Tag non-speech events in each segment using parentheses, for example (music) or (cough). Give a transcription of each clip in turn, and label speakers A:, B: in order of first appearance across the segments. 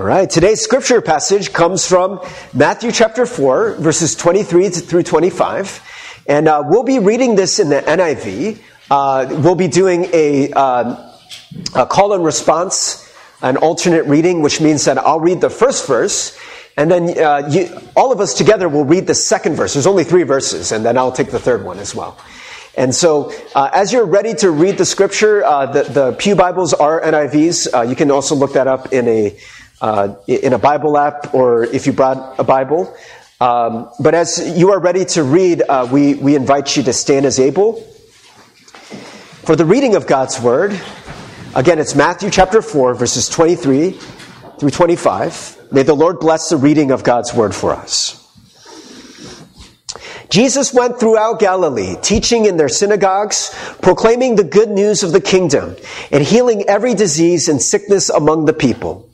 A: All right, today's scripture passage comes from Matthew chapter 4, verses 23 through 25. And uh, we'll be reading this in the NIV. Uh, we'll be doing a, uh, a call and response, an alternate reading, which means that I'll read the first verse, and then uh, you, all of us together will read the second verse. There's only three verses, and then I'll take the third one as well. And so, uh, as you're ready to read the scripture, uh, the, the Pew Bibles are NIVs. Uh, you can also look that up in a uh, in a Bible app or if you brought a Bible. Um, but as you are ready to read, uh, we, we invite you to stand as able. For the reading of God's Word, again, it's Matthew chapter 4, verses 23 through 25. May the Lord bless the reading of God's Word for us. Jesus went throughout Galilee, teaching in their synagogues, proclaiming the good news of the kingdom, and healing every disease and sickness among the people.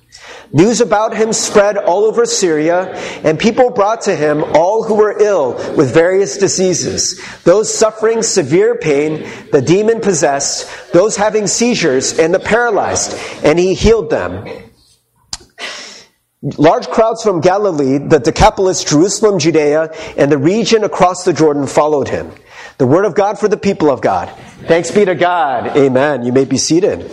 A: News about him spread all over Syria, and people brought to him all who were ill with various diseases, those suffering severe pain, the demon possessed, those having seizures, and the paralyzed, and he healed them. Large crowds from Galilee, the Decapolis, Jerusalem, Judea, and the region across the Jordan followed him. The word of God for the people of God. Thanks be to God. Amen. You may be seated.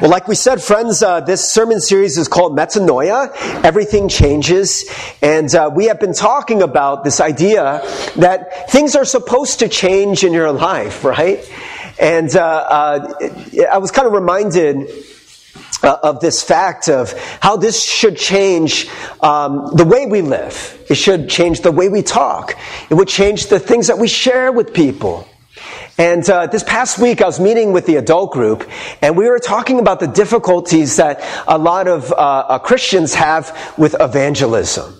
A: Well, like we said, friends, uh, this sermon series is called Metanoia. Everything changes. And uh, we have been talking about this idea that things are supposed to change in your life, right? And uh, uh I was kind of reminded uh, of this fact of how this should change um, the way we live. It should change the way we talk. It would change the things that we share with people. And uh, this past week, I was meeting with the adult group, and we were talking about the difficulties that a lot of uh, uh, Christians have with evangelism,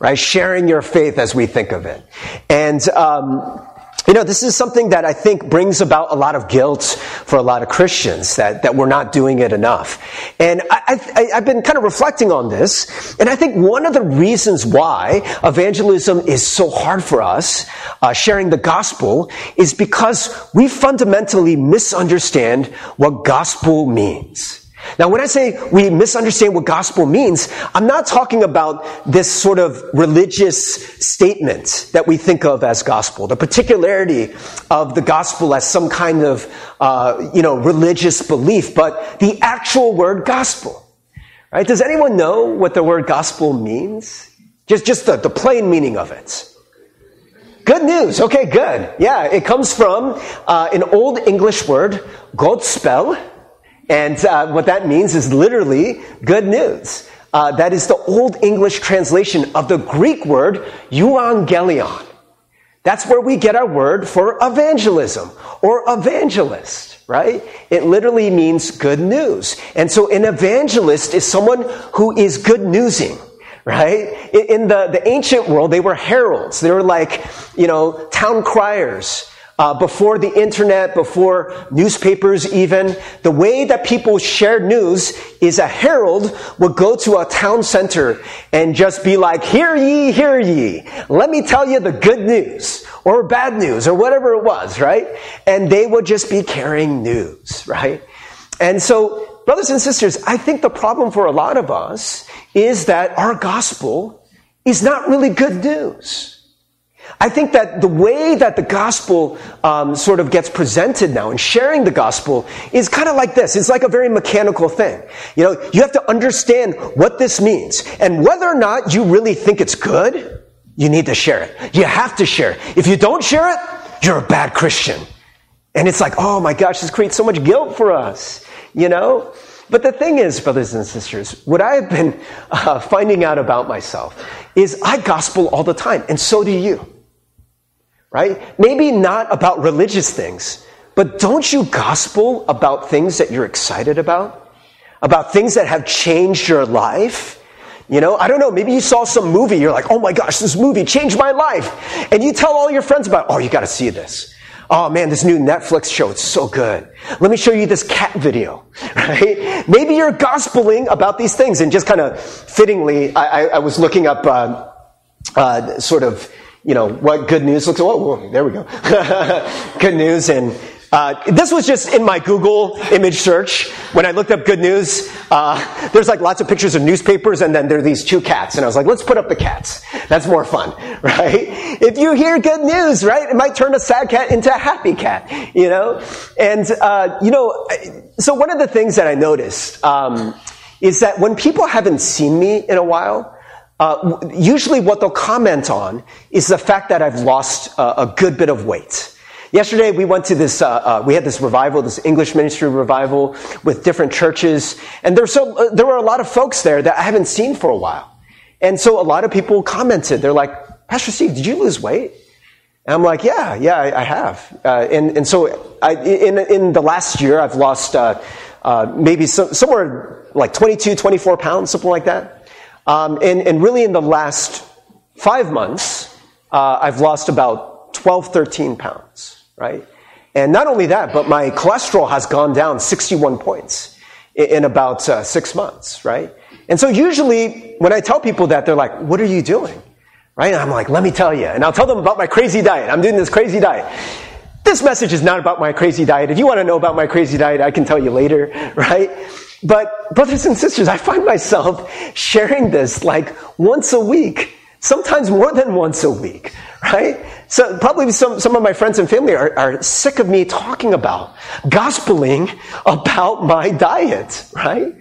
A: right? Sharing your faith as we think of it. And um, you know, this is something that I think brings about a lot of guilt for a lot of Christians that, that we're not doing it enough. And I, have been kind of reflecting on this, and I think one of the reasons why evangelism is so hard for us, uh, sharing the gospel, is because we fundamentally misunderstand what gospel means. Now, when I say we misunderstand what gospel means, I'm not talking about this sort of religious statement that we think of as gospel, the particularity of the gospel as some kind of, uh, you know, religious belief, but the actual word gospel. Right? Does anyone know what the word gospel means? Just, just the, the plain meaning of it. Good news. Okay, good. Yeah, it comes from uh, an old English word, Godspell and uh, what that means is literally good news. Uh, that is the Old English translation of the Greek word euangelion. That's where we get our word for evangelism or evangelist, right? It literally means good news. And so an evangelist is someone who is good newsing right? In the, the ancient world, they were heralds. They were like, you know, town criers uh, before the internet, before newspapers even, the way that people shared news is a herald would go to a town center and just be like, hear ye, hear ye. Let me tell you the good news or bad news or whatever it was, right? And they would just be carrying news, right? And so, brothers and sisters, I think the problem for a lot of us is that our gospel is not really good news. I think that the way that the gospel um, sort of gets presented now and sharing the gospel is kind of like this. It's like a very mechanical thing. You know, you have to understand what this means. And whether or not you really think it's good, you need to share it. You have to share it. If you don't share it, you're a bad Christian. And it's like, oh my gosh, this creates so much guilt for us, you know? But the thing is, brothers and sisters, what I have been uh, finding out about myself is I gospel all the time, and so do you right? Maybe not about religious things, but don't you gospel about things that you're excited about? About things that have changed your life? You know, I don't know, maybe you saw some movie, you're like, oh my gosh, this movie changed my life. And you tell all your friends about, oh, you gotta see this. Oh man, this new Netflix show, it's so good. Let me show you this cat video, (laughs) right? Maybe you're gospeling about these things and just kind of fittingly, I, I, I was looking up, uh, uh, sort of, you know, what good news looks like. Oh, there we go. (laughs) good news. And Uh, this was just in my Google image search when I looked up good news. Uh, there's like lots of pictures of newspapers, and then there are these two cats, and I was like, let's put up the cats. That's more fun, (laughs) right? If you hear good news, right, it might turn a sad cat into a happy cat, you know. And uh, you know, so one of the things that I noticed um, is that when people haven't seen me in a while. Uh, usually, what they'll comment on is the fact that I've lost a good bit of weight. Yesterday we went to this, uh, uh, we had this revival, this English ministry revival with different churches, and there, so, uh, there were a lot of folks there that I haven't seen for a while. And so a lot of people commented, they're like, Pastor Steve, did you lose weight? And I'm like, yeah, yeah, I, I have. Uh, and, and so I, in, in the last year, I've lost uh, uh, maybe some, somewhere like 22, 24 pounds, something like that. Um, and, and really in the last five months, I've lost about 12, 13 pounds right? And not only that, but my cholesterol has gone down 61 points in about uh, six months, right? And so usually when I tell people that, they're like, what are you doing? Right? And I'm like, let me tell you. And I'll tell them about my crazy diet. I'm doing this crazy diet. This message is not about my crazy diet. If you want to know about my crazy diet, I can tell you later, (laughs) right? But brothers and sisters, I find myself sharing this like once a week, sometimes more than once a week, right? So probably some, some of my friends and family are, are sick of me talking about, gospeling about my diet, right?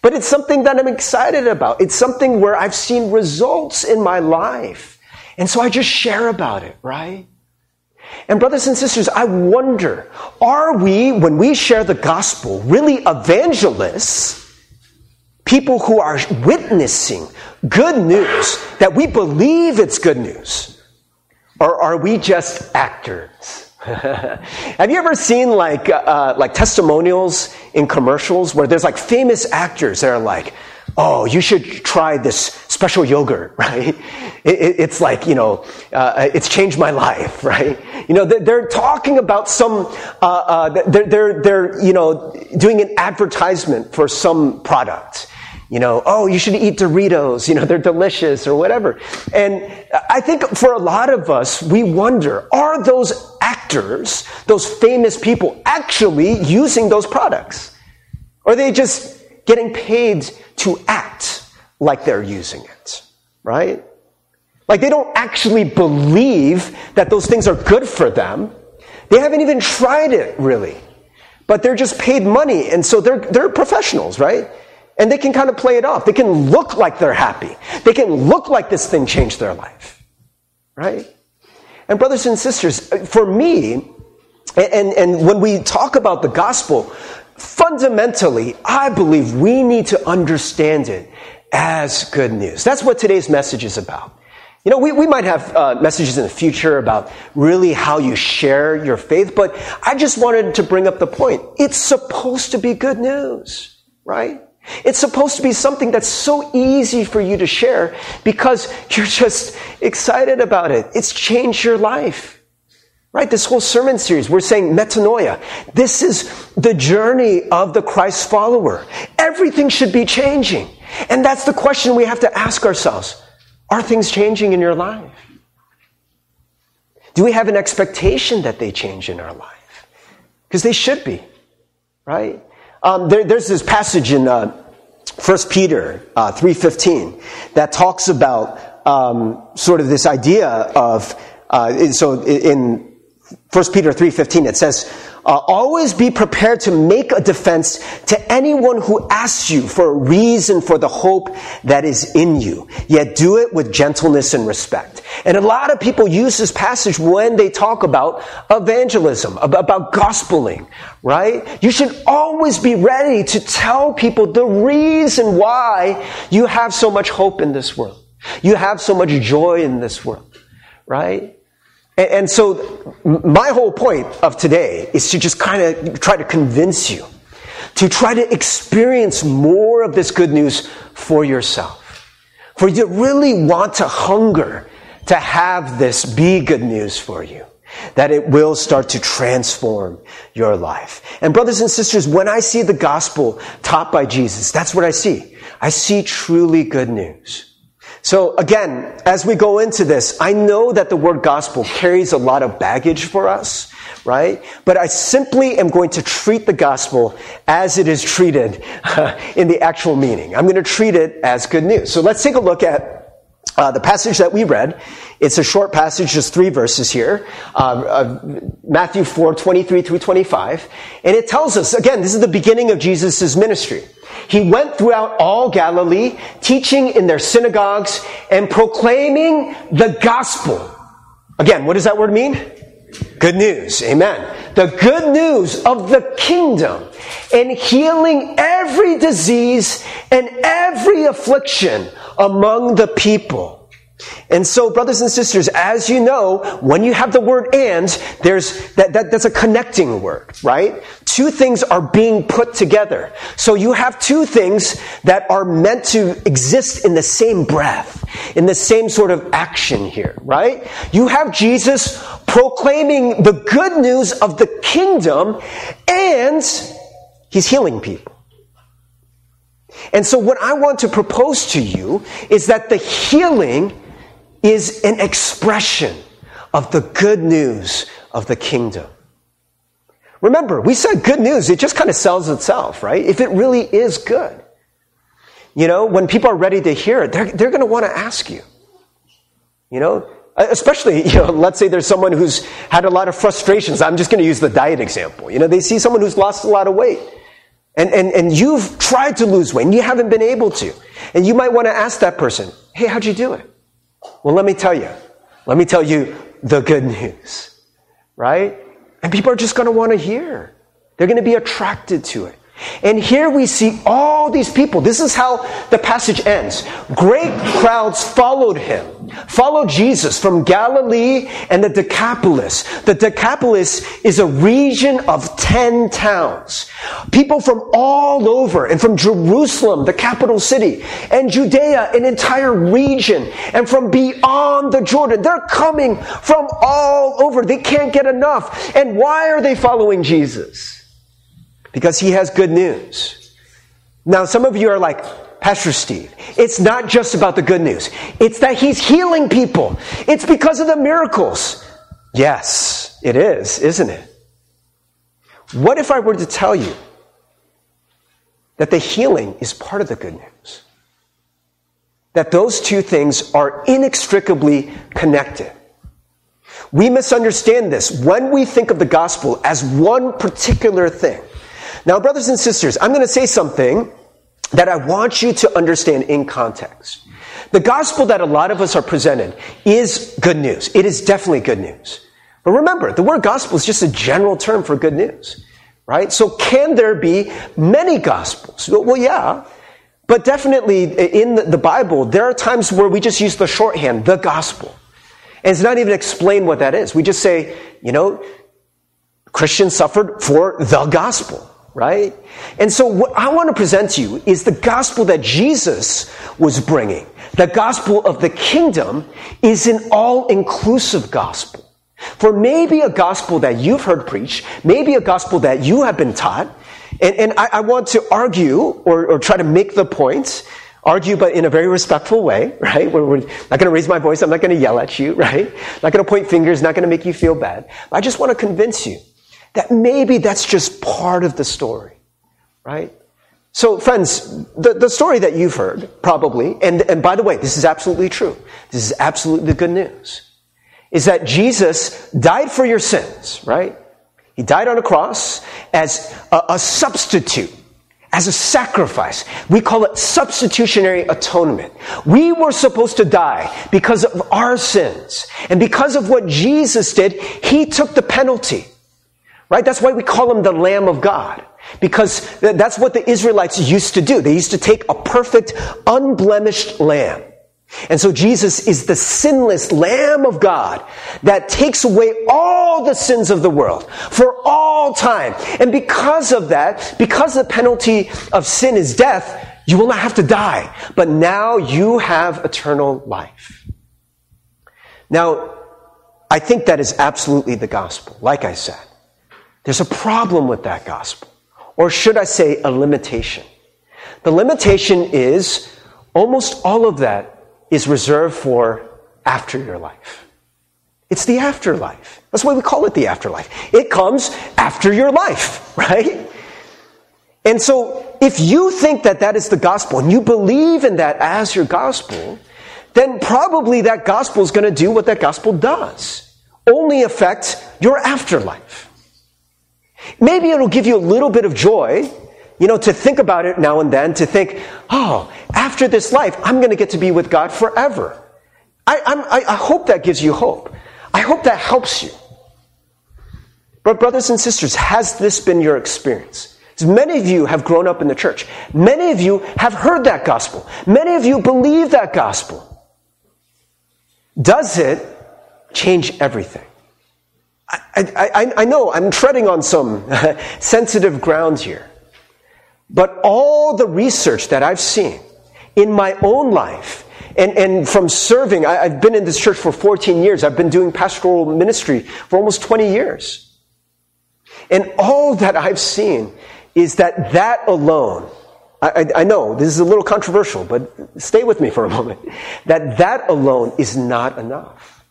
A: But it's something that I'm excited about. It's something where I've seen results in my life. And so I just share about it, right? And brothers and sisters, I wonder, are we, when we share the gospel, really evangelists? People who are witnessing good news, that we believe it's good news. Or are we just actors? (laughs) Have you ever seen like, uh, like testimonials in commercials where there's like famous actors that are like, oh, you should try this special yogurt, (laughs) right? It, it, it's like, you know, uh, it's changed my life, (laughs) right? You know, they're, they're talking about some, uh, uh they're, they're, they're, you know, doing an advertisement for some product you know, oh, you should eat Doritos, (laughs) you know, they're delicious or whatever. And I think for a lot of us, we wonder, are those actors, those famous people, actually using those products? Or are they just getting paid to act like they're using it? Right? Like they don't actually believe that those things are good for them. They haven't even tried it really. But they're just paid money, and so they're, they're professionals, right? And they can kind of play it off. They can look like they're happy. They can look like this thing changed their life. Right? And brothers and sisters, uh, for me, and, and when we talk about the gospel, fundamentally, I believe we need to understand it as good news. That's what today's message is about. You know, we, we might have uh, messages in the future about really how you share your faith, but I just wanted to bring up the point. It's supposed to be good news, right? It's supposed to be something that's so easy for you to share because (laughs) you're just excited about it. It's changed your life. Right? This whole sermon series, we're saying metanoia. This is the journey of the Christ follower. Everything should be changing. And that's the question we have to ask ourselves. Are things changing in your life? Do we have an expectation that they change in our life? Because they should be, right? Um, there, there's this passage in uh, 1 Peter uh, 3.15 that talks about um, sort of this idea of, uh, so in 1 Peter 3.15 it says, uh, always be prepared to make a defense to anyone who asks you for a reason for the hope that is in you. Yet do it with gentleness and respect. And a lot of people use this passage when they talk about evangelism, about gospeling, right? You should always be ready to tell people the reason why you have so much hope in this world. You have so much joy in this world, right? And, so my whole point of today is to just kind of try to convince you to try to experience more of this good news for yourself. For you really want to hunger to have this be good news for you. That it will start to transform your life. And brothers and sisters, when I see the gospel taught by Jesus, that's what I see. I see truly good news. So again, as we go into this, I know that the word gospel carries a lot of baggage for us, right? But I simply am going to treat the gospel as it is treated (laughs) in the actual meaning. I'm going to treat it as good news. So let's take a look at uh, the passage that we read. It's a short passage, just three verses here. Uh, Matthew 4, 23 through 25. And it tells us, again, this is the beginning of Jesus' ministry. He went throughout all Galilee, teaching in their synagogues and proclaiming the gospel. Again, what does that word mean? Good news. Amen. The good news of the kingdom and healing every disease and every affliction among the people. And so, brothers and sisters, as you know, when you have the word and, there's that, that, that's a connecting word, right? Two things are being put together. So you have two things that are meant to exist in the same breath, in the same sort of action here, right? You have Jesus proclaiming the good news of the kingdom and he's healing people. And so what I want to propose to you is that the healing is an expression of the good news of the kingdom. Remember, we said good news, it just kind of sells itself, right? If it really is good. You know, when people are ready to hear it, they're, they're going to want to ask you. You know, especially, (laughs) you know, let's say there's someone who's had a lot of frustrations. I'm just going to use the diet example. You know, they see someone who's lost a lot of weight. And, and, and you've tried to lose weight and you haven't been able to. And you might want to ask that person, hey, how'd you do it? Well, let me tell you. Let me tell you the good news. Right? And people are just going to want to hear. They're going to be attracted to it. And here we see all these people. This is how the passage ends. Great crowds followed him, followed Jesus from Galilee and the Decapolis. The Decapolis is a region of 10 towns. People from all over and from Jerusalem, the capital city, and Judea, an entire region, and from beyond the Jordan. They're coming from all over. They can't get enough. And why are they following Jesus? because he has good news. Now, some of you are like, Pastor Steve, it's not just about the good news. It's that he's healing people. It's because of the miracles. Yes, it is, isn't it? What if I were to tell you that the healing is part of the good news? That those two things are inextricably connected. We misunderstand this when we think of the gospel as one particular thing. Now, brothers and sisters, I'm going to say something that I want you to understand in context. The gospel that a lot of us are presented is good news. It is definitely good news. But remember, the word gospel is just a general term for good news, right? So can there be many gospels? Well, yeah. But definitely in the Bible, there are times where we just use the shorthand, the gospel. And it's not even explain what that is. We just say, you know, Christians suffered for the gospel right? And so what I want to present to you is the gospel that Jesus was bringing. The gospel of the kingdom is an all-inclusive gospel. For maybe a gospel that you've heard preached, maybe a gospel that you have been taught, and, and I, I want to argue or, or try to make the point argue, but in a very respectful way, right? We're, we're not going to raise my voice. I'm not going to yell at you, (laughs) right? Not going to point fingers, not going to make you feel bad. I just want to convince you that maybe that's just part of the story, right? So, friends, the, the story that you've heard, probably, and, and by the way, this is absolutely true. This is absolutely the good news. Is that Jesus died for your sins, right? He died on a cross as a, a substitute, as a sacrifice. We call it substitutionary atonement. We were supposed to die because of our sins. And because of what Jesus did, He took the penalty. Right? That's why we call him the Lamb of God. Because that's what the Israelites used to do. They used to take a perfect, unblemished lamb. And so Jesus is the sinless Lamb of God that takes away all the sins of the world for all time. And because of that, because the penalty of sin is death, you will not have to die. But now you have eternal life. Now, I think that is absolutely the gospel, like I said. There's a problem with that gospel. Or should I say, a limitation. The limitation is almost all of that is reserved for after your life. It's the afterlife. That's why we call it the afterlife. It comes after your life, (laughs) right? And so, if you think that that is the gospel and you believe in that as your gospel, then probably that gospel is going to do what that gospel does only affect your afterlife. Maybe it'll give you a little bit of joy, you know, to think about it now and then, to think, oh, after this life, I'm going to get to be with God forever. I, I, I hope that gives you hope. I hope that helps you. But, brothers and sisters, has this been your experience? Many of you have grown up in the church. Many of you have heard that gospel. Many of you believe that gospel. Does it change everything? I, I, I know I'm treading on some (laughs) sensitive ground here. But all the research that I've seen in my own life and, and from serving, I, I've been in this church for 14 years. I've been doing pastoral ministry for almost 20 years. And all that I've seen is that that alone, I, I, know this is a little controversial, but stay with me for a (laughs) moment, that that alone is not enough.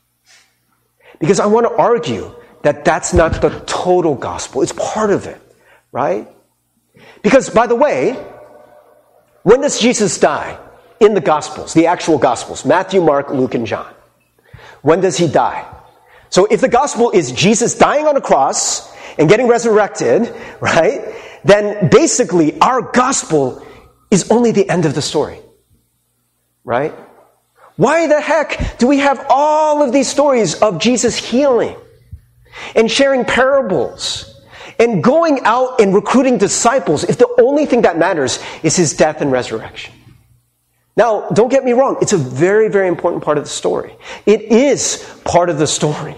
A: Because I want to argue that that's not the total gospel. It's part of it, right? Because, by the way, when does Jesus die? In the gospels, the actual gospels, Matthew, Mark, Luke, and John. When does he die? So if the gospel is Jesus dying on a cross and getting resurrected, (laughs) right? Then basically our gospel is only the end of the story. Right? Why the heck do we have all of these stories of Jesus healing and sharing parables and going out and recruiting disciples if the only thing that matters is his death and resurrection? Now, don't get me wrong, it's a very, very important part of the story. It is part of the story.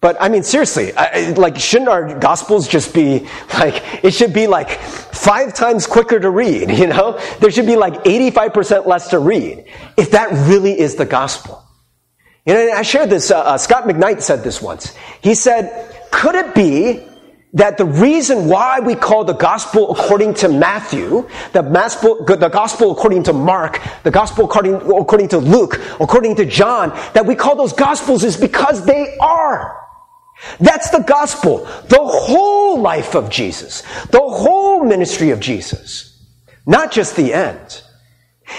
A: But I mean, seriously, I, like, shouldn't our gospels just be like, it should be like five times quicker to read, (laughs) you know? There should be like 85% less to read if that really is the gospel. You know, I shared this, uh, uh, Scot McKnight said this once. He said, could it be that the reason why we call the gospel according to Matthew, the gospel, the gospel according to Mark, the gospel according, according to Luke, according to John, that we call those gospels is because they are that's the gospel. The whole life of Jesus. The whole ministry of Jesus. Not just the end.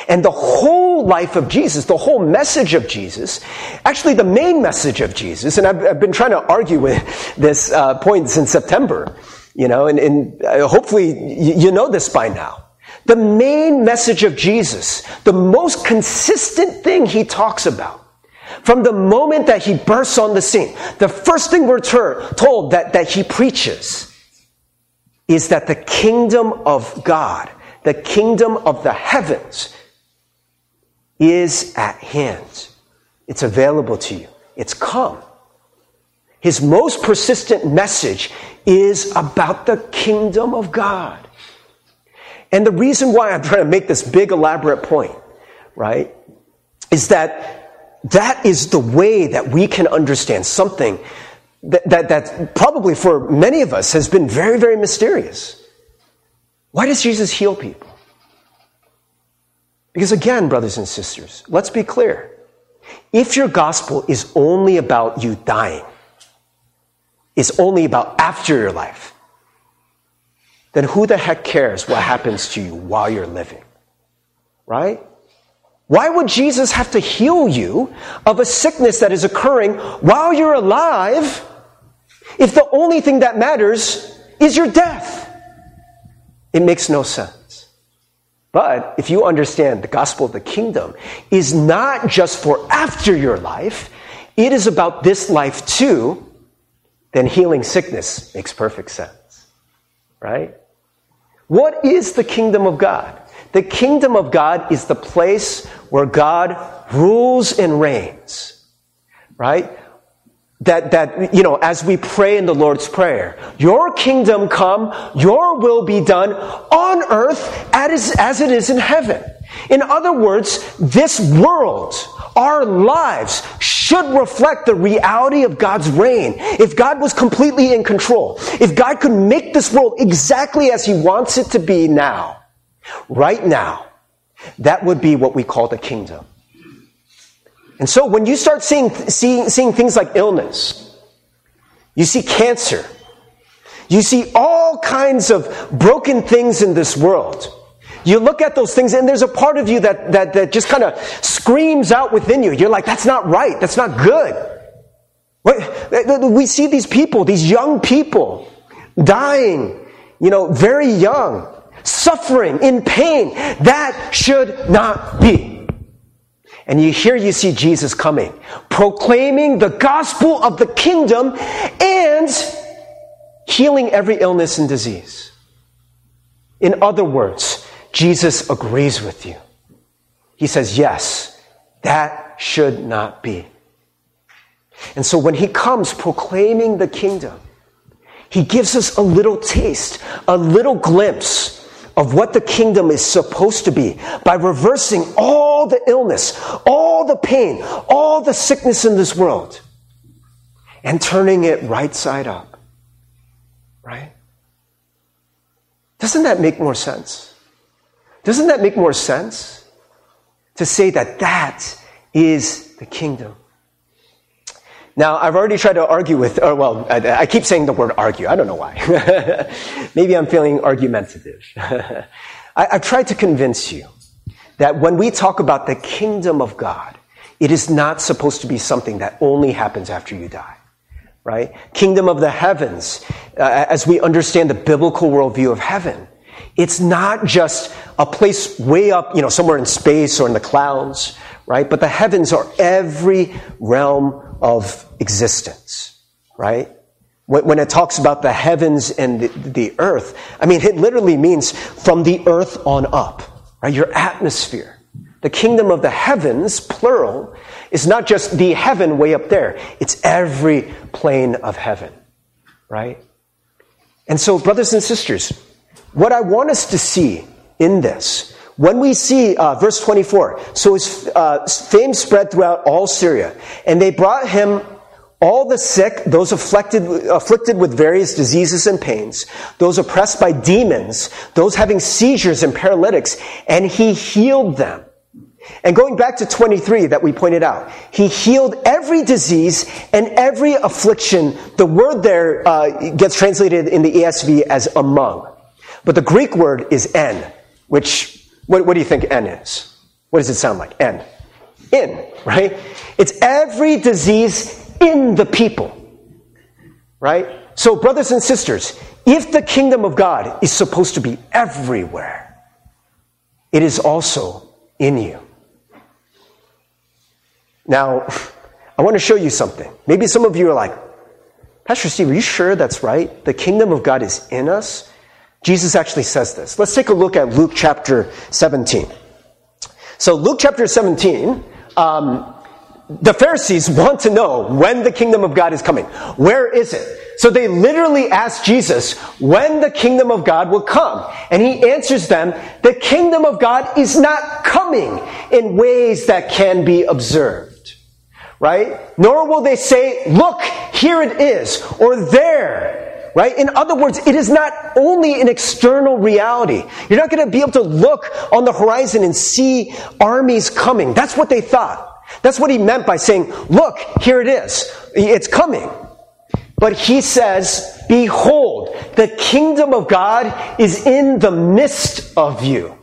A: And the whole life of Jesus, the whole message of Jesus, actually the main message of Jesus, and I've, I've been trying to argue with this uh, point since September, you know, and, and uh, hopefully you, know this by now. The main message of Jesus, the most consistent thing he talks about, from the moment that he bursts on the scene, the first thing we're told that, that he preaches is that the kingdom of God, the kingdom of the heavens, is at hand. It's available to you. It's come. His most persistent message is about the kingdom of God. And the reason why I'm trying to make this big elaborate point, right, is that that is the way that we can understand something that, that, that probably for many of us has been very, very mysterious. Why does Jesus heal people? Because again, brothers and sisters, let's be clear. If your gospel is only about you dying, is only about after your life, then who the heck cares what happens to you while you're living? Right? Why would Jesus have to heal you of a sickness that is occurring while you're alive if the only thing that matters is your death? It makes no sense. But if you understand the gospel of the kingdom is not just for after your life, it is about this life too, then healing sickness makes perfect sense. Right? What is the kingdom of God? The kingdom of God is the place where God rules and reigns. Right? That, that, you know, as we pray in the Lord's Prayer, your kingdom come, your will be done on earth as, as it is in heaven. In other words, this world, our lives should reflect the reality of God's reign. If God was completely in control, if God could make this world exactly as He wants it to be now, Right now, that would be what we call the kingdom. And so when you start seeing, seeing, seeing things like illness, you see cancer, you see all kinds of broken things in this world. You look at those things and there's a part of you that, that, that just kind of screams out within you. You're like, that's not right. That's not good. We see these people, these young people, dying, you know, very young, suffering, in pain. That should not be. And you here you see Jesus coming, proclaiming the gospel of the kingdom and healing every illness and disease. In other words, Jesus agrees with you. He says, yes, that should not be. And so when he comes proclaiming the kingdom, he gives us a little taste, a little glimpse of what the kingdom is supposed to be by reversing all the illness, all the pain, all the sickness in this world and turning it right side up. Right? Doesn't that make more sense? Doesn't that make more sense? To say that that is the kingdom. Now, I've already tried to argue with, or well, I, keep saying the word argue. I don't know why. (laughs) Maybe I'm feeling argumentative. (laughs) I, I've tried to convince you that when we talk about the kingdom of God, it is not supposed to be something that only happens after you die. Right? Kingdom of the heavens, uh, as we understand the biblical worldview of heaven, it's not just a place way up, you know, somewhere in space or in the clouds, right? But the heavens are every realm of existence, right? When it talks about the heavens and the, earth, I mean, it literally means from the earth on up, right? Your atmosphere. The kingdom of the heavens, plural, is not just the heaven way up there. It's every plane of heaven, right? And so, brothers and sisters, what I want us to see in this, when we see uh, verse 24, so his uh, fame spread throughout all Syria, and they brought him all the sick, those afflicted, afflicted with various diseases and pains, those oppressed by demons, those having seizures and paralytics, and he healed them. And going back to 23 that we pointed out, he healed every disease and every affliction. The word there uh, gets translated in the ESV as among. But the Greek word is en, which, what, what do you think N is? What does it sound like? N. In, right? It's every disease in the people, right? So, brothers and sisters, if the kingdom of God is supposed to be everywhere, it is also in you. Now, (laughs) I want to show you something. Maybe some of you are like, Pastor Steve, are you sure that's right? The kingdom of God is in us? Jesus actually says this. Let's take a look at Luke chapter 17. So, Luke chapter 17, um, the Pharisees want to know when the kingdom of God is coming. Where is it? So they literally ask Jesus when the kingdom of God will come. And he answers them, the kingdom of God is not coming in ways that can be observed. Right? Nor will they say, look, here it is, or there, right? In other words, it is not only an external reality. You're not going to be able to look on the horizon and see armies coming. That's what they thought. That's what he meant by saying, look, here it is. It's coming. But he says, behold, the kingdom of God is in the midst of you.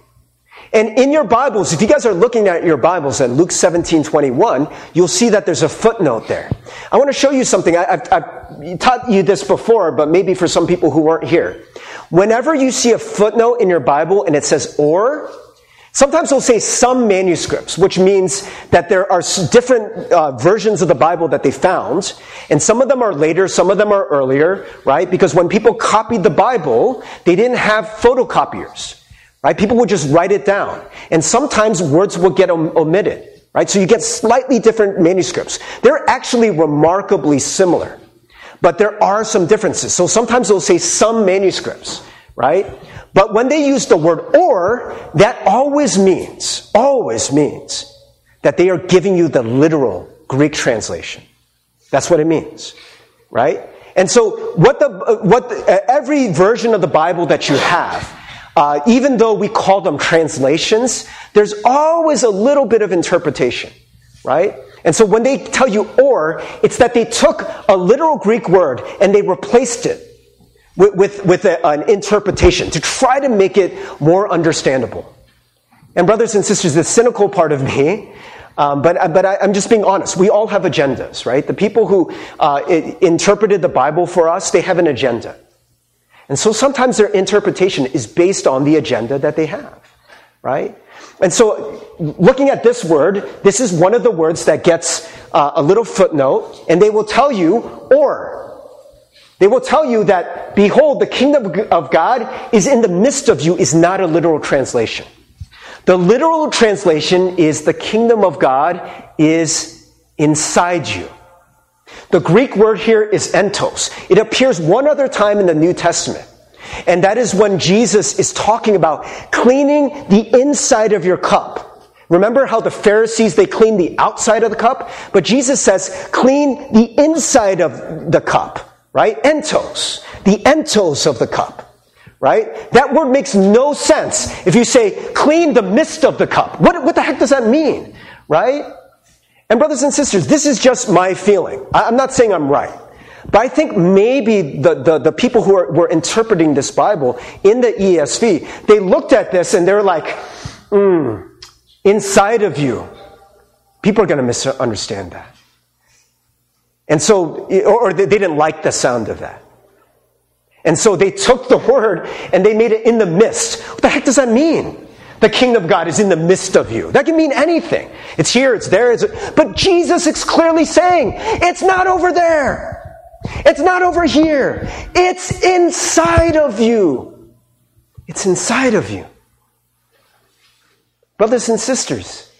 A: And in your Bibles, if you guys are looking at your Bibles at Luke 17, 21, you'll see that there's a footnote there. I want to show you something. I, have I've taught you this before, but maybe for some people who weren't here. Whenever you see a footnote in your Bible and it says or, sometimes it'll say some manuscripts, which means that there are different uh, versions of the Bible that they found. And some of them are later, some of them are earlier, right? Because when people copied the Bible, they didn't have photocopiers. Right? People would just write it down. And sometimes words will get om- omitted. Right? So you get slightly different manuscripts. They're actually remarkably similar. But there are some differences. So sometimes they'll say some manuscripts. Right? But when they use the word or, that always means, always means that they are giving you the literal Greek translation. That's what it means. Right? And so what the, uh, what the, uh, every version of the Bible that you have, uh, even though we call them translations, there's always a little bit of interpretation, right? And so when they tell you or, it's that they took a literal Greek word and they replaced it with, with, with a, an interpretation to try to make it more understandable. And brothers and sisters, the cynical part of me, um, but, but I, am just being honest. We all have agendas, right? The people who uh, interpreted the Bible for us, they have an agenda. And so sometimes their interpretation is based on the agenda that they have, right? And so, looking at this word, this is one of the words that gets uh, a little footnote, and they will tell you, or. They will tell you that, behold, the kingdom of God is in the midst of you, is not a literal translation. The literal translation is the kingdom of God is inside you. The Greek word here is entos. It appears one other time in the New Testament. And that is when Jesus is talking about cleaning the inside of your cup. Remember how the Pharisees, they clean the outside of the cup? But Jesus says, clean the inside of the cup, right? Entos. The entos of the cup. Right? That word makes no sense if you say, clean the mist of the cup. What, what the heck does that mean? Right? And brothers and sisters, this is just my feeling. I'm not saying I'm right. But I think maybe the, the, the people who are, were interpreting this Bible in the ESV, they looked at this and they're like, hmm, inside of you, people are going to misunderstand that. And so, or, or they didn't like the sound of that. And so they took the word and they made it in the mist. What the heck does that mean? The kingdom of God is in the midst of you. That can mean anything. It's here, it's there, it's, but Jesus is clearly saying, it's not over there. It's not over here. It's inside of you. It's inside of you. Brothers and sisters,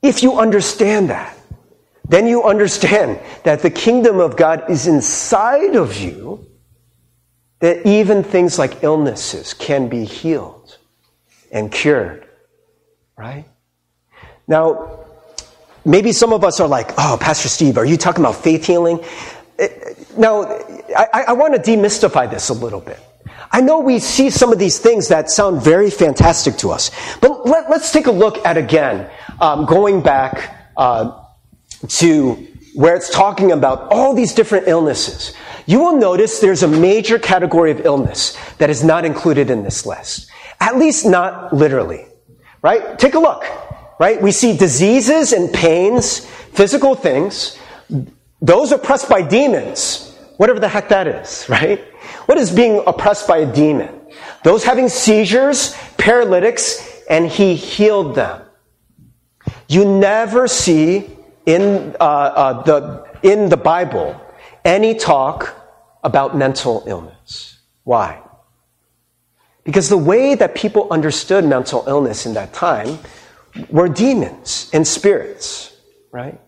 A: if you understand that, then you understand that the kingdom of God is inside of you, that even things like illnesses can be healed and cured. Right? Now, maybe some of us are like, oh, Pastor Steve, are you talking about faith healing? Now, I, I want to demystify this a little bit. I know we see some of these things that sound very fantastic to us, but let, us take a look at again, um, going back uh, to where it's talking about all these different illnesses. You will notice there's a major category of illness that is not included in this list. At least not literally. Right? Take a look. Right? We see diseases and pains, physical things those oppressed by demons, whatever the heck that is, (laughs) right? What is being oppressed by a demon? Those having seizures, paralytics, and he healed them. You never see in, uh, uh, the, in the Bible any talk about mental illness. Why? Because the way that people understood mental illness in that time were demons and spirits, right?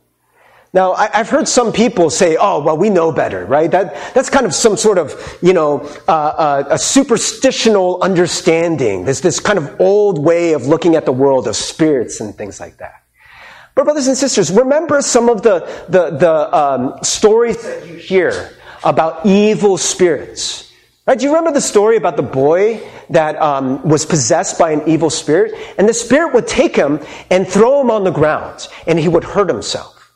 A: Now, I, have heard some people say, oh, well, we know better, right? That, that's kind of some sort of, you know, uh, uh, a superstitional understanding. There's this kind of old way of looking at the world of spirits and things like that. But brothers and sisters, remember some of the, the, the um, stories that you hear about evil spirits. Right? Do you remember the story about the boy that um, was possessed by an evil spirit? And the spirit would take him and throw him on the ground, and he would hurt himself.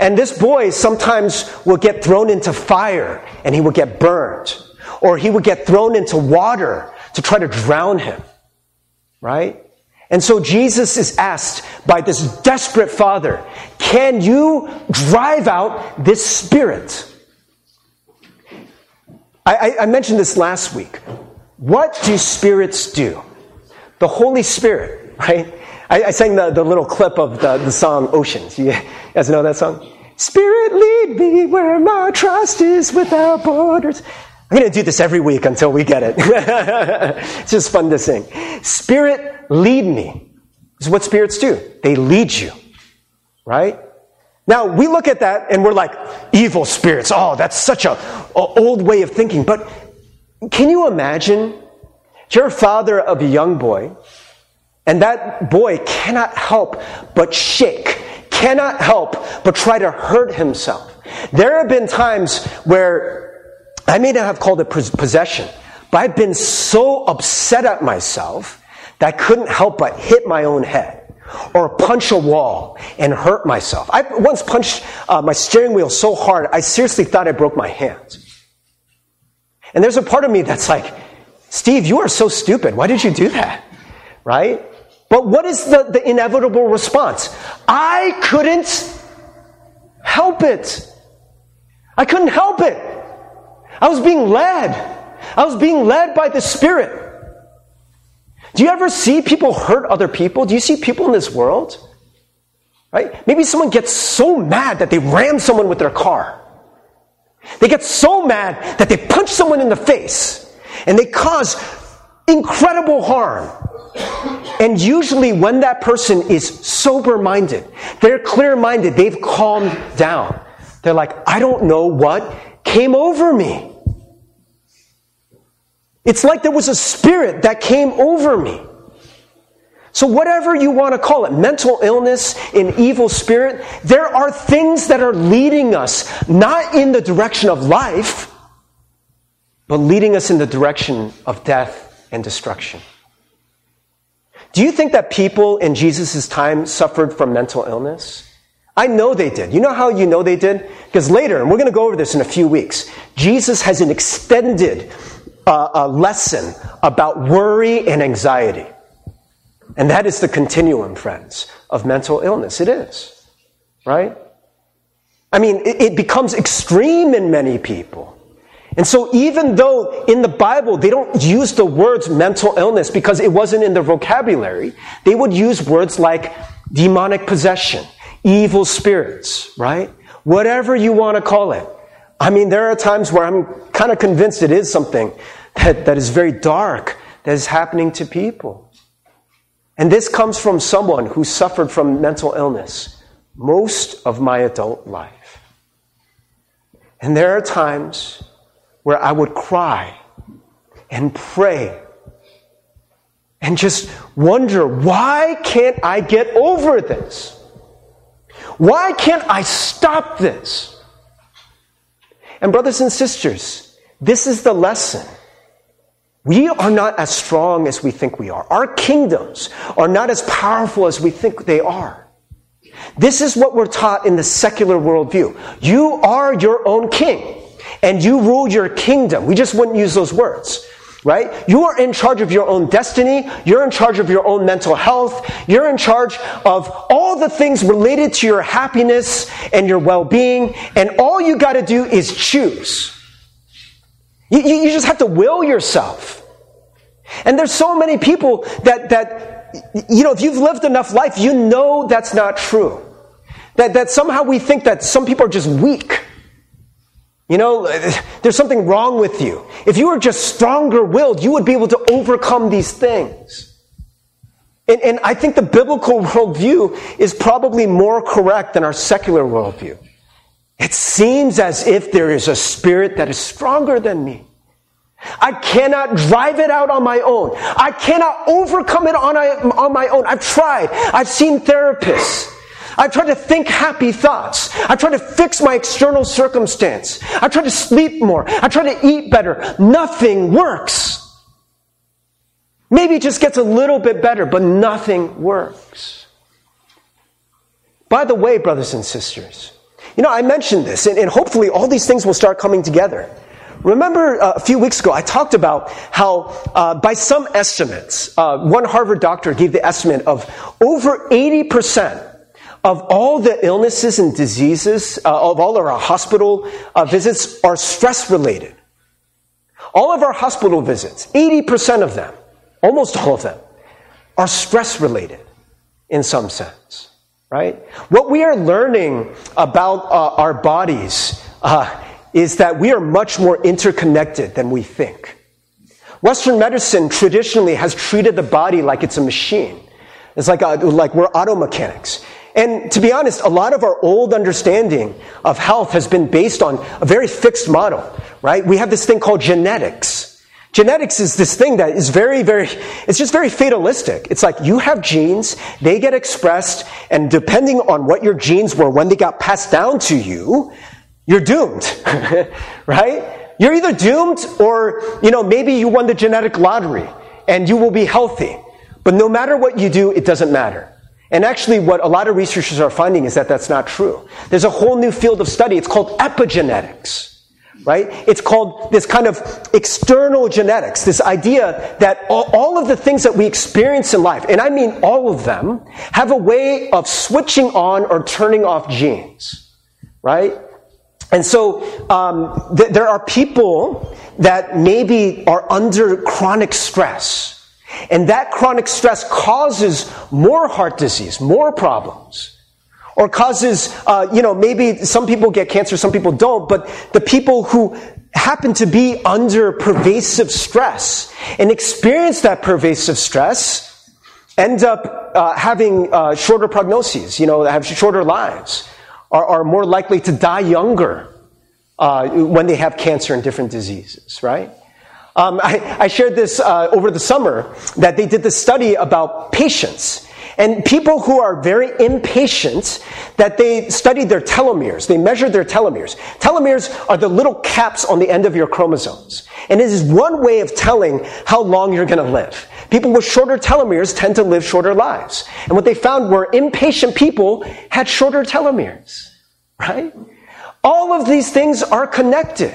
A: And this boy sometimes would get thrown into fire and he would get burned. Or he would get thrown into water to try to drown him. Right? And so Jesus is asked by this desperate father, can you drive out this spirit? I, I, mentioned this last week. What do spirits do? The Holy Spirit, (laughs) right? I, I sang the, the little clip of the, the song Oceans. You guys know that song? Spirit, lead me where my trust is without borders. I'm going to do this every week until we get it. (laughs) it's just fun to sing. Spirit, lead me. This is what spirits do. They lead you. Right? Now, we look at that and we're like, evil spirits. Oh, that's such a, a old way of thinking. But can you imagine? You're a father of a young boy and that boy cannot help but shake, cannot help but try to hurt himself. There have been times where I may not have called it possession, but I've been so upset at myself that I couldn't help but hit my own head. Or punch a wall and hurt myself. I once punched uh, my steering wheel so hard, I seriously thought I broke my hand. And there's a part of me that's like, Steve, you are so stupid. Why did you do that? Right? But what is the, the inevitable response? I couldn't help it. I couldn't help it. I was being led. I was being led by the Spirit. Do you ever see people hurt other people? Do you see people in this world? Right? Maybe someone gets so mad that they ram someone with their car. They get so mad that they punch someone in the face and they cause incredible harm. And usually, when that person is sober minded, they're clear minded, they've calmed down. They're like, I don't know what came over me. It's like there was a spirit that came over me. So, whatever you want to call it, mental illness, an evil spirit, there are things that are leading us not in the direction of life, but leading us in the direction of death and destruction. Do you think that people in Jesus' time suffered from mental illness? I know they did. You know how you know they did? Because later, and we're going to go over this in a few weeks, Jesus has an extended uh, a lesson about worry and anxiety. And that is the continuum, friends, of mental illness. It is. Right? I mean, it, it becomes extreme in many people. And so, even though in the Bible they don't use the words mental illness because it wasn't in their vocabulary, they would use words like demonic possession, evil spirits, right? Whatever you want to call it. I mean, there are times where I'm kind of convinced it is something that, that is very dark that is happening to people. And this comes from someone who suffered from mental illness most of my adult life. And there are times where I would cry and pray and just wonder, why can't I get over this? Why can't I stop this? And, brothers and sisters, this is the lesson. We are not as strong as we think we are. Our kingdoms are not as powerful as we think they are. This is what we're taught in the secular worldview. You are your own king, and you rule your kingdom. We just wouldn't use those words right? You are in charge of your own destiny. You're in charge of your own mental health. You're in charge of all the things related to your happiness and your well being. And all you got to do is choose. You, you, just have to will yourself. And there's so many people that, that, you know, if you've lived enough life, you know that's not true. That, that somehow we think that some people are just weak. You know, there's something wrong with you. If you were just stronger willed, you would be able to overcome these things. And, and, I think the biblical (laughs) worldview is probably more correct than our secular worldview. It seems as if there is a spirit that is stronger than me. I cannot drive it out on my own. I cannot overcome it on, on my own. I've tried. I've seen therapists. I try to think happy thoughts. I try to fix my external circumstance. I try to sleep more. I try to eat better. Nothing works. Maybe it just gets a little bit better, but nothing works. By the way, brothers and sisters, you know, I mentioned this, and, and hopefully all these things will start coming together. Remember uh, a few weeks ago, I talked about how, uh, by some estimates, uh, one Harvard doctor gave the estimate of over 80% of all the illnesses and diseases, uh, of all our hospital uh, visits, are stress related. All of our hospital visits, 80% of them, almost all of them, are stress related in some sense, right? What we are learning about uh, our bodies uh, is that we are much more interconnected than we think. Western medicine traditionally has treated the body like it's a machine. It's like, a, like we're auto mechanics. And to be honest, a lot of our old understanding of health has been based on a very fixed model, right? We have this thing called genetics. Genetics is this thing that is very, very, it's just very fatalistic. It's like you have genes, they get expressed, and depending on what your genes were when they got passed down to you, you're doomed, (laughs) right? You're either doomed or, you know, maybe you won the genetic lottery and you will be healthy. But no matter what you do, it doesn't matter. And actually, what a lot of researchers are finding is that that's not true. There's a whole new field of study. It's called epigenetics right? It's called this kind of external genetics, this idea that all, of the things that we experience in life, and I mean all of them, have a way of switching on or turning off genes, right? And so um, th- there are people that maybe are under chronic stress. And that chronic stress causes more heart disease, more problems or causes, uh, you know, maybe some people get cancer, some people don't, but the people who happen to be under pervasive stress and experience that pervasive stress end up uh, having uh, shorter prognoses, you know, have shorter lives, are, are more likely to die younger uh, when they have cancer and different diseases, right? Um, I, I, shared this uh, over the summer that they did this study about patience and people who are very impatient, that they studied their telomeres. They measured their telomeres. Telomeres are the little caps on the end of your chromosomes. And it is one way of telling how long you're going to live. People with shorter telomeres tend to live shorter lives. And what they found were impatient people had shorter telomeres. Right? All of these things are connected.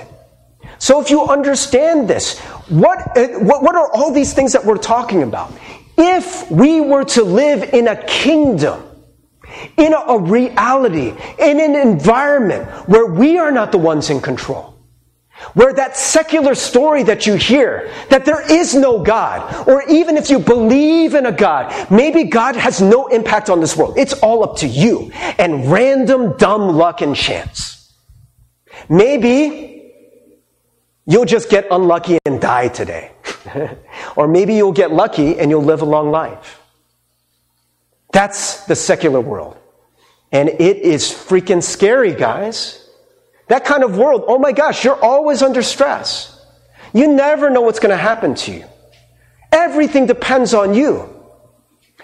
A: So if you understand this, what, uh, what, what are all these things that we're talking about? If we were to live in a kingdom, in a, a reality, in an environment where we are not the ones in control, where that secular story that you hear, that there is no God, or even if you believe in a God, maybe God has no impact on this world. It's all up to you and random dumb luck and chance. Maybe you'll just get unlucky and die today. (laughs) or maybe you'll get lucky and you'll live a long life. That's the secular world. And it is freaking scary, guys. That kind of world, oh my gosh, you're always under stress. You never know what's going to happen to you. Everything depends on you.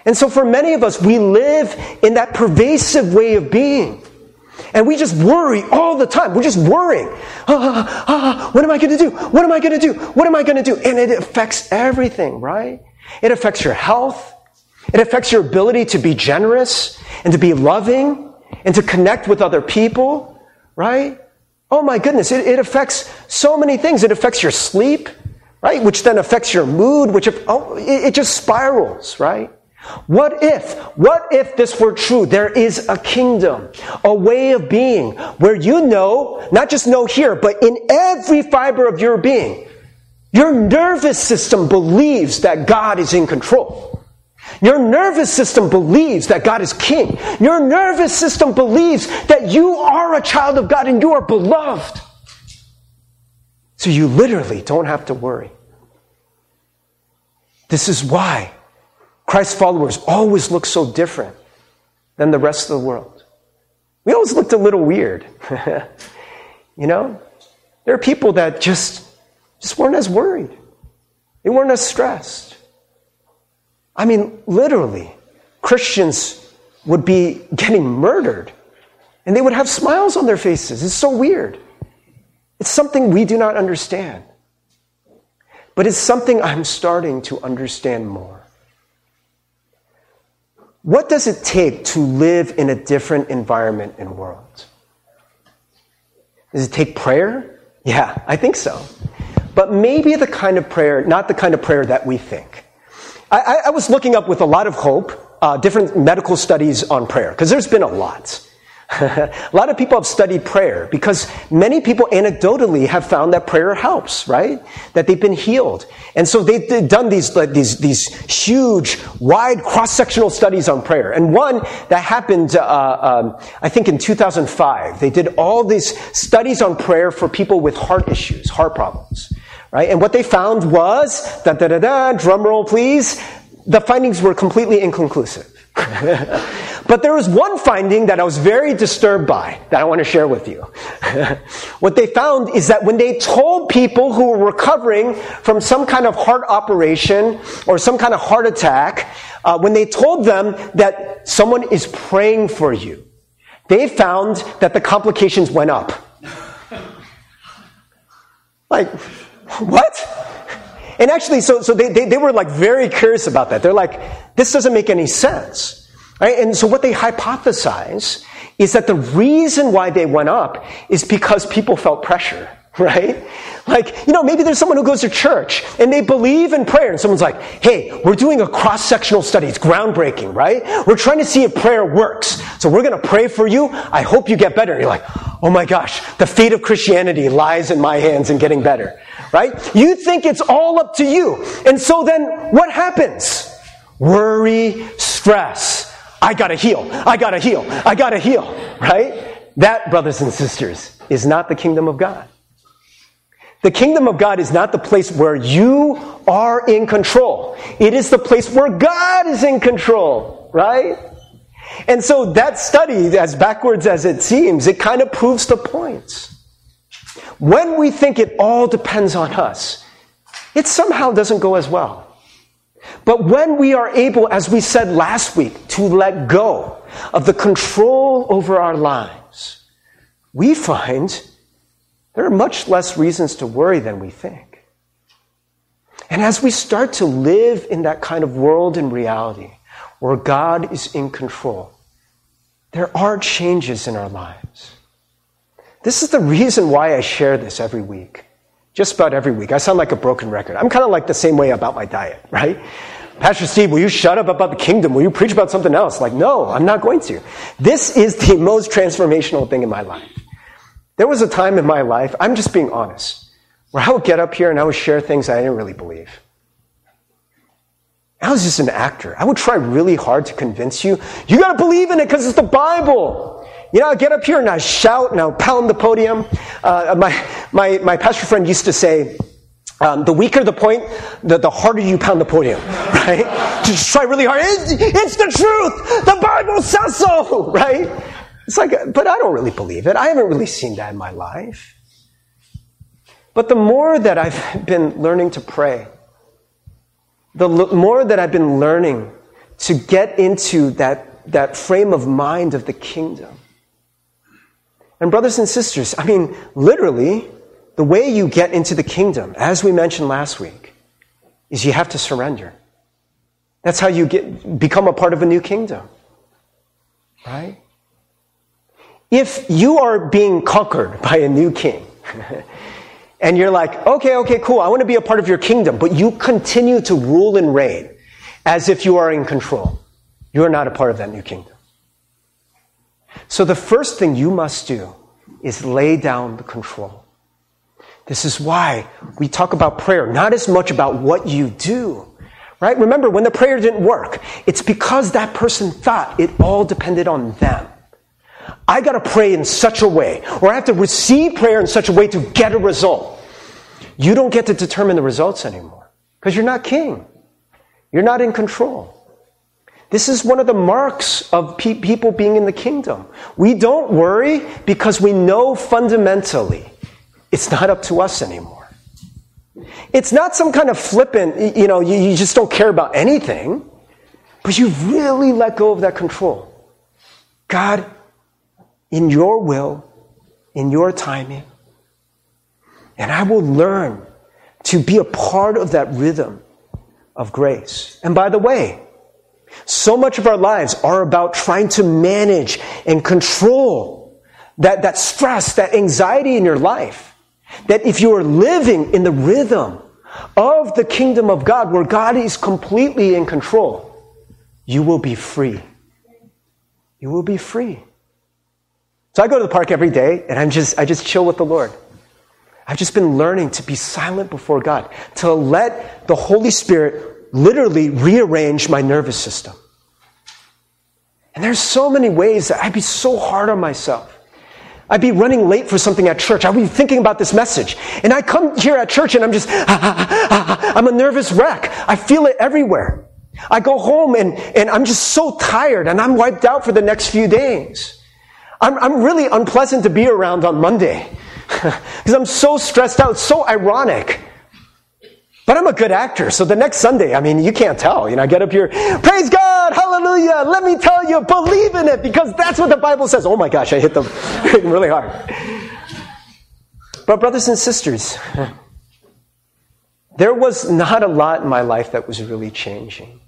A: And so for many of us, we live in that pervasive way of being. And we just worry all the time. We're just worrying. Ah, ah, ah, what am I going to do? What am I going to do? What am I going to do? And it affects everything, right? It affects your health. It affects your ability to be generous and to be loving and to connect with other people, right? Oh my goodness, it, it affects so many things. It affects your sleep, right? Which then affects your mood, which, oh, it, it just spirals, right? What if, what if this were true? There is a kingdom, a way of being where you know, not just know here, but in every fiber of your being, your nervous system believes that God is in control. Your nervous system believes that God is king. Your nervous system believes that you are a child of God and you are beloved. So you literally don't have to worry. This is why Christ's followers always look so different than the rest of the world. We always looked a little weird. (laughs) you know? There are people that just, just weren't as worried. They weren't as stressed. I mean, literally, Christians would be getting murdered and they would have smiles on their faces. It's so weird. It's something we do not understand. But it's something I'm starting to understand more. What does it take to live in a different environment and world? Does it take prayer? Yeah, I think so. But maybe the kind of prayer, not the kind of prayer that we think. I, I was looking up with a lot of hope uh, different medical studies on prayer, because there's been a lot. (laughs) a lot of people have studied prayer because many people anecdotally have found that prayer helps, right? That they've been healed. And so they've done these, like, these, these huge, wide cross-sectional studies on prayer. And one that happened, uh, um, I think in 2005, they did all these studies on prayer for people with heart issues, heart problems, right? And what they found was, da da da da, drum roll please, the findings were completely inconclusive. (laughs) But there was one finding that I was very disturbed by that I want to share with you. (laughs) what they found is that when they told people who were recovering from some kind of heart operation or some kind of heart attack, uh, when they told them that someone is praying for you, they found that the complications went up. (laughs) like, what? And actually, so, so they, they, they were like very curious about that. They're like, this doesn't make any sense. Right? And so what they hypothesize is that the reason why they went up is because people felt pressure, (laughs) right? Like, you know, maybe there's someone who goes to church and they believe in prayer and someone's like, hey, we're doing a cross-sectional study. It's groundbreaking, right? We're trying to see if prayer works. So we're going to pray for you. I hope you get better. And you're like, oh my gosh, the fate of Christianity lies in my hands in getting better, right? You think it's all up to you. And so then what happens? Worry, stress. I gotta heal. I gotta heal. I gotta heal, right? That, brothers and sisters, is not the kingdom of God. The kingdom of God is not the place where you are in control. It is the place where God is in control, right? And so that study, as backwards as it seems, it kind of proves the point. When we think it all depends on us, it somehow doesn't go as well. But when we are able, as we said last week, to let go of the control over our lives, we find there are much less reasons to worry than we think. And as we start to live in that kind of world and reality where God is in control, there are changes in our lives. This is the reason why I share this every week. Just about every week. I sound like a broken record. I'm kind of like the same way about my diet, (laughs) right? Pastor Steve, will you shut up about the kingdom? Will you preach about something else? Like, no, I'm not going to. This is the most transformational thing in my life. There was a time in my life, I'm just being honest, where I would get up here and I would share things I didn't really believe. I was just an actor. I would try really hard to convince you, you gotta believe in it because it's the Bible. You know, I get up here and I shout and I pound the podium. Uh, my, my, my pastor friend used to say, um, the weaker the point, the, the harder you pound the podium, (laughs) right? Just try really hard. It's, it's the truth. The Bible says so, (laughs) right? It's like, but I don't really believe it. I haven't really seen that in my life. But the more that I've been learning to pray, the more that I've been learning to get into that, that frame of mind of the kingdom. And brothers and sisters, I mean, literally, the way you get into the kingdom, as we mentioned last week, is you have to surrender. That's how you get, become a part of a new kingdom. Right? if you are being conquered by a new king, (laughs) and you're like, okay, okay, cool, I want to be a part of your kingdom, but you continue to rule and reign as if you are in control, you are not a part of that new kingdom. So the first thing you must do is lay down the control. This is why we talk about prayer, not as much about what you do. Right? Remember, when the prayer didn't work, it's because that person thought it all depended on them. I got to pray in such a way, or I have to receive prayer in such a way to get a result. You don't get to determine the results anymore because you're not king. You're not in control. This is one of the marks of pe- people being in the kingdom. We don't worry because we know fundamentally it's not up to us anymore. It's not some kind of flippant, you know, you, you just don't care about anything, but you've really let go of that control. God, in your will, in your timing. And I will learn to be a part of that rhythm of grace. And by the way, so much of our lives are about trying to manage and control that, that stress, that anxiety in your life. That if you are living in the rhythm of the kingdom of God, where God is completely in control, you will be free. You will be free. So I go to the park every day and I'm just, I just chill with the Lord. I've just been learning to be silent before God, to let the Holy Spirit literally rearrange my nervous system. And there's so many ways that I'd be so hard on myself. I'd be running late for something at church. I'd be thinking about this message. And I come here at church and I'm just, (laughs) I'm a nervous wreck. I feel it everywhere. I go home and, and I'm just so tired and I'm wiped out for the next few days. I'm, I'm really unpleasant to be around on Monday (laughs) because I'm so stressed out. It's so ironic. But I'm a good actor, so the next Sunday, I mean, you can't tell. You know, I get up here, praise God, hallelujah, let me tell you, believe in it, because that's what the Bible says. Oh my gosh, I hit them (laughs) really hard. But, brothers and sisters, there was not a lot in my life that was really changing.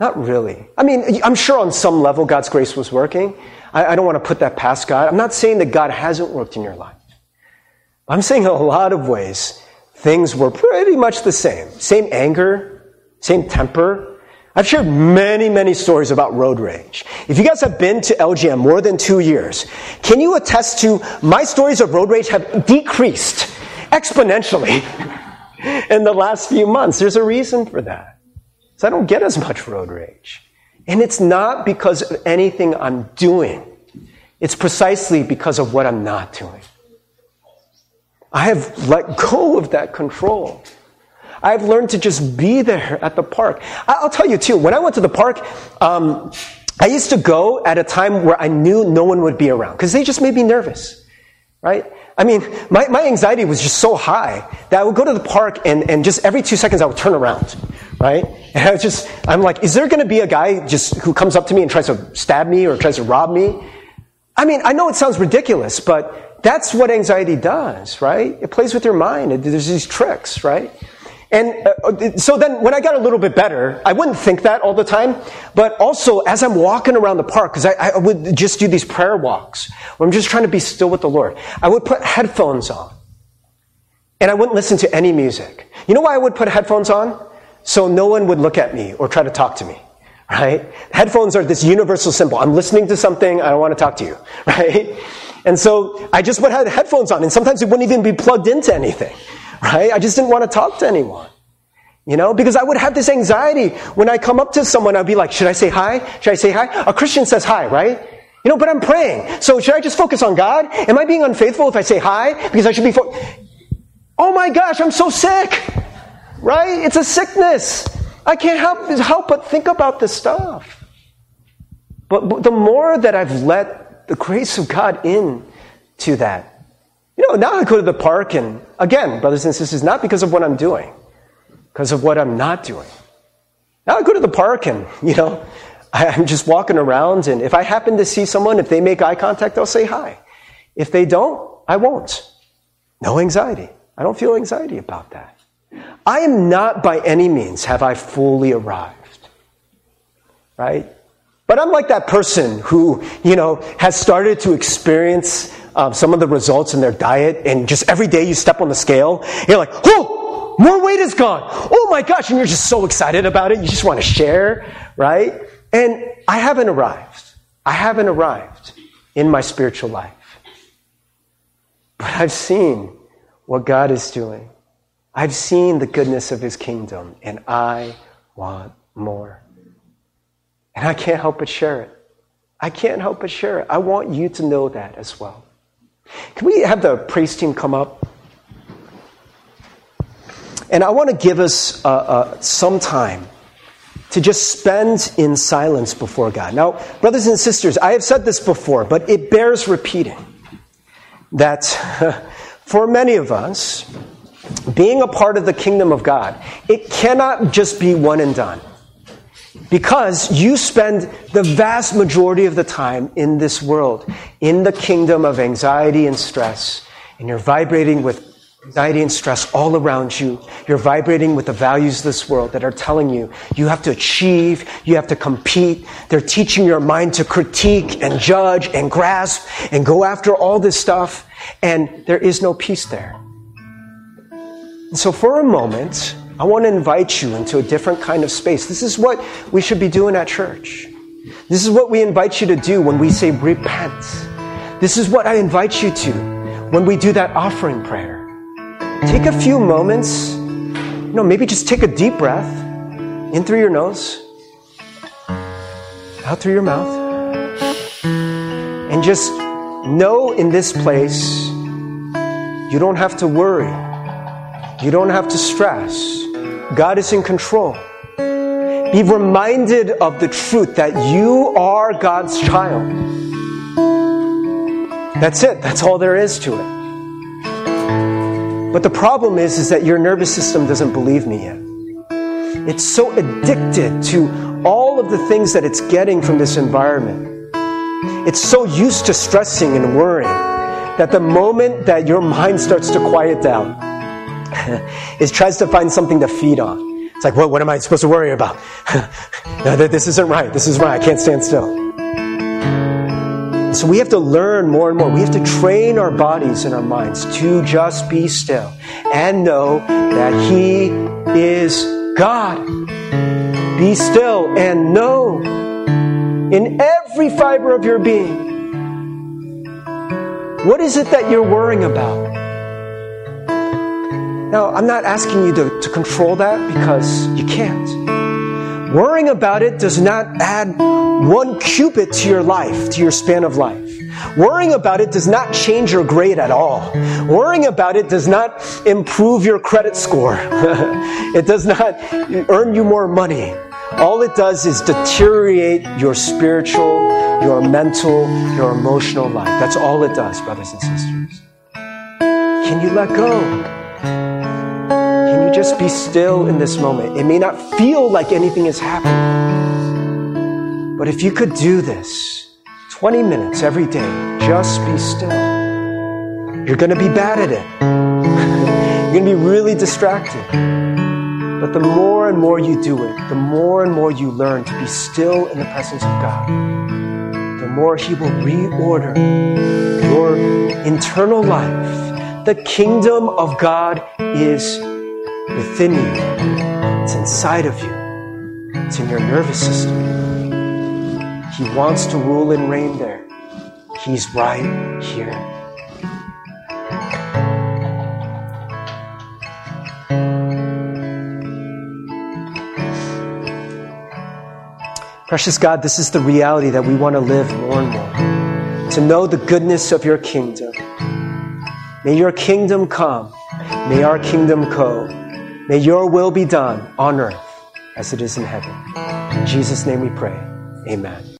A: Not really. I mean, I'm sure on some level God's grace was working. I, I don't want to put that past God. I'm not saying that God hasn't worked in your life. I'm saying in a lot of ways, things were pretty much the same. Same anger, same temper, I've shared many, many stories about road rage. If you guys have been to LGM more than two years, can you attest to my stories of road rage have decreased exponentially (laughs) in the last few months? There's a reason for that. So I don't get as much road rage. And it's not because of anything I'm doing. It's precisely because of what I'm not doing. I have let go of that control. I've learned to just be there at the park. I'll tell you too, when I went to the park, um, I used to go at a time where I knew no one would be around because they just made me nervous, right? I mean, my, my anxiety was just so high that I would go to the park and, and just every two seconds I would turn around, right? (laughs) And I was just, I'm like, is there going to be a guy just who comes up to me and tries to stab me or tries to rob me? I mean, I know it sounds ridiculous, but that's what anxiety does, right? It plays with your mind. It, There's these tricks, right? And uh, so then when I got a little bit better, I wouldn't think that all the time, but also as I'm walking around the park, because I, I, would just do these prayer walks where I'm just trying to be still with the Lord, I would put headphones on. And I wouldn't listen to any music. You know why I would put headphones on? So no one would look at me or try to talk to me. Right? Headphones are this universal symbol. I'm listening to something, I don't want to talk to you. (laughs) Right? And so I just would have headphones on, and sometimes it wouldn't even be plugged into anything right? I just didn't want to talk to anyone. You know, because I would have this anxiety when I come up to someone, I'd be like, should I say hi? Should I say hi? A Christian says hi, right? You know, but I'm praying. So should I just focus on God? Am I being unfaithful if I say hi? Because I should be, fo- oh my gosh, I'm so sick, right? It's a sickness. I can't help, help but think about this stuff. But, but the more that I've let the grace of God in to that, you know, now I go to the park, and again, brothers and sisters, not because of what I'm doing, because of what I'm not doing. Now I go to the park, and, (laughs) you know, (laughs) I'm just walking around, and if I happen to see someone, if they make eye contact, I'll say hi. If they don't, I won't. No anxiety. I don't feel anxiety about that. I am not by any means have I fully arrived. Right? But I'm like that person who, you know, has started to experience um, some of the results in their diet, and just every day you step on the scale, you're like, oh, more weight is gone. Oh my gosh. And you're just so excited about it. You just want to share, right? And I haven't arrived. I haven't arrived in my spiritual life. But I've seen what God is doing. I've seen the goodness of his kingdom, and I want more. And I can't help but share it. I can't help but share it. I want you to know that as well. Can we have the praise team come up? And I want to give us uh, uh, some time to just spend in silence before God. Now, brothers and sisters, I have said this before, but it bears repeating that (laughs) for many of us, being a part of the kingdom of God, it cannot just be one and done. Because you spend the vast majority of the time in this world, in the kingdom of anxiety and stress, and you're vibrating with anxiety and stress all around you. You're vibrating with the values of this world that are telling you you have to achieve, you have to compete. They're teaching your mind to critique and judge and grasp and go after all this stuff, and there is no peace there. And so, for a moment, I want to invite you into a different kind of space. This is what we should be doing at church. This is what we invite you to do when we say repent. This is what I invite you to when we do that offering prayer. Take a few moments, you know, maybe just take a deep breath in through your nose, out through your mouth, and just know in this place you don't have to worry. You don't have to stress. God is in control. Be reminded of the truth that you are God's child. That's it. That's all there is to it. But the problem is, is that your nervous system doesn't believe me yet. It's so addicted to all of the things that it's getting from this environment. It's so used to stressing and worrying that the moment that your mind starts to quiet down, it tries to find something to feed on, It's like, what, what am I supposed to worry about? (laughs) this isn't right. This is right. I can't stand still. So we have to learn more and more. We have to train our bodies and our minds to just be still and know that He is God. Be still and know in every fiber of your being what is it that you're worrying about? Now, I'm not asking you to, to control that because you can't. Worrying about it does not add one cubit to your life, to your span of life. Worrying about it does not change your grade at all. Worrying about it does not improve your credit score. (laughs) it does not earn you more money. All it does is deteriorate your spiritual, your mental, your emotional life. That's all it does, brothers and sisters. Can you let go? Just be still in this moment? It may not feel like anything is happening. But if you could do this 20 minutes every day, just be still. You're going to be bad at it. (laughs) You're going to be really distracted. But the more and more you do it, the more and more you learn to be still in the presence of God, the more He will reorder your internal life. The kingdom of God is within you, it's inside of you, it's in your nervous system. He wants to rule and reign there. He's right here. Precious God, this is the reality that we want to live more and more. To know the goodness of your kingdom. May your kingdom come. May our kingdom go. May your will be done on earth as it is in heaven. In Jesus' name we pray. Amen.